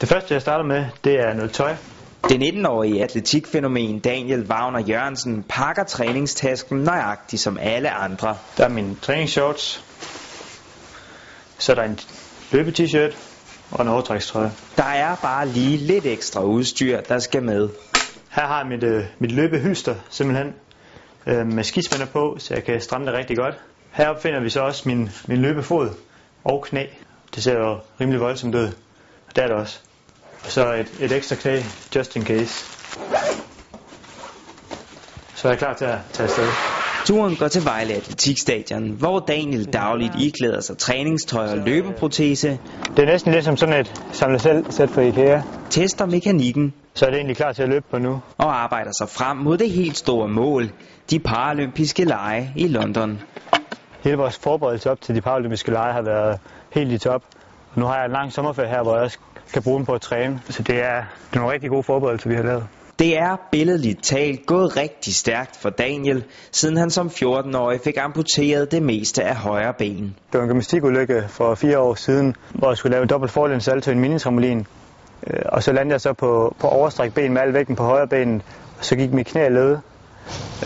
Det første, jeg starter med, det er noget tøj. Det 19-årige atletikfænomen Daniel Wagner Jørgensen pakker træningstasken nøjagtigt som alle andre. Der er mine træningsshorts. Så er der en løbe-t-shirt og en overtrækstrøje. Der er bare lige lidt ekstra udstyr, der skal med. Her har jeg mit, øh, mit løbehylster simpelthen øh, med skispænder på, så jeg kan stramme det rigtig godt. Heroppe finder vi så også min, min løbefod og knæ. Det ser jo rimelig voldsomt ud. Og det er det også. Så et, et ekstra knæ, just in case. Så er jeg klar til at tage afsted. Turen går til Vejle Atletikstadion, hvor Daniel dagligt iklæder sig træningstøj og løbeprotese, Det er næsten ligesom sådan et samle selv sæt fra IKEA. tester mekanikken Så er det egentlig klar til at løbe på nu. og arbejder sig frem mod det helt store mål, de paralympiske lege i London. Hele vores forberedelse op til de paralympiske lege har været helt i top. Nu har jeg en lang sommerferie her, hvor jeg også kan bruge dem på at træne. Så det er, det er nogle rigtig gode forberedelser, vi har lavet. Det er billedligt talt gået rigtig stærkt for Daniel, siden han som 14-årig fik amputeret det meste af højre ben. Det var en gymnastikulykke for fire år siden, hvor jeg skulle lave dobbelt forlæns salto i en minitrampolin. Øh, Og så landede jeg så på, på overstrækt ben med al vægten på højre ben, og så gik mit knæ led.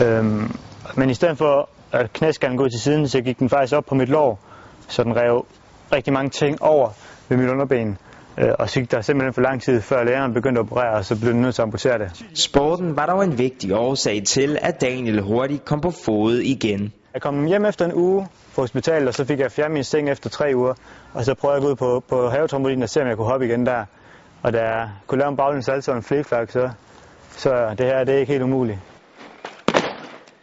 Øhm, men i stedet for at knæskallen gå til siden, så gik den faktisk op på mit lår, så den rev rigtig mange ting over ved mit underben. Øh, Og der simpelthen for lang tid, før lægerne begyndte at operere, og så blev nødt til at amputere det. Sporten var dog en vigtig årsag til, at Daniel hurtigt kom på fod igen. Jeg kom hjem efter en uge på hospitalet, og så fik jeg fjernet min seng efter tre uger. Og så prøvede jeg at gå ud på, på havetrampolinen og se, om jeg kunne hoppe igen der. Og da jeg kunne lave en baglæns og en flipflak, så, så det her det er ikke helt umuligt.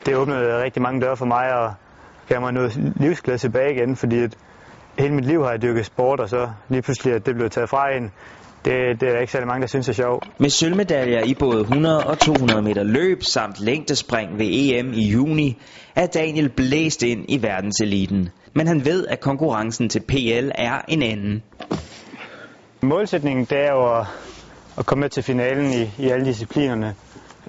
Det åbnede rigtig mange døre for mig og gav mig noget livsglæde tilbage igen, fordi at hele mit liv har jeg dyrket sport, og så lige pludselig, at det blev taget fra en, det, det er der ikke særlig mange, der synes er sjovt. Med sølvmedaljer i både 100 og 200 meter løb samt længdespring ved EM i juni, er Daniel blæst ind i verdenseliten. Men han ved, at konkurrencen til PL er en anden. Målsætningen det er jo at, at komme med til finalen i, i alle disciplinerne.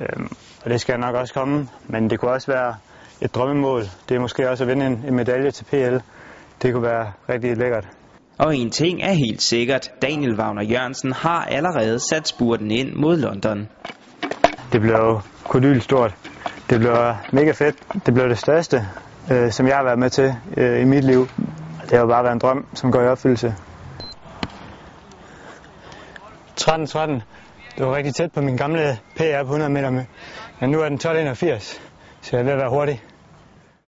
Øhm, og det skal nok også komme, men det kunne også være et drømmemål. Det er måske også at vinde en, en medalje til PL. Det kunne være rigtig lækkert. Og en ting er helt sikkert, Daniel Wagner Jørgensen har allerede sat spurten ind mod London. Det blev kodylt stort. Det blev mega fedt. Det blev det største, øh, som jeg har været med til øh, i mit liv. Det har jo bare været en drøm, som går i opfyldelse. 13-13. Det var rigtig tæt på min gamle PR på 100 meter med. Men nu er den 12.81, så jeg er ved at være hurtig.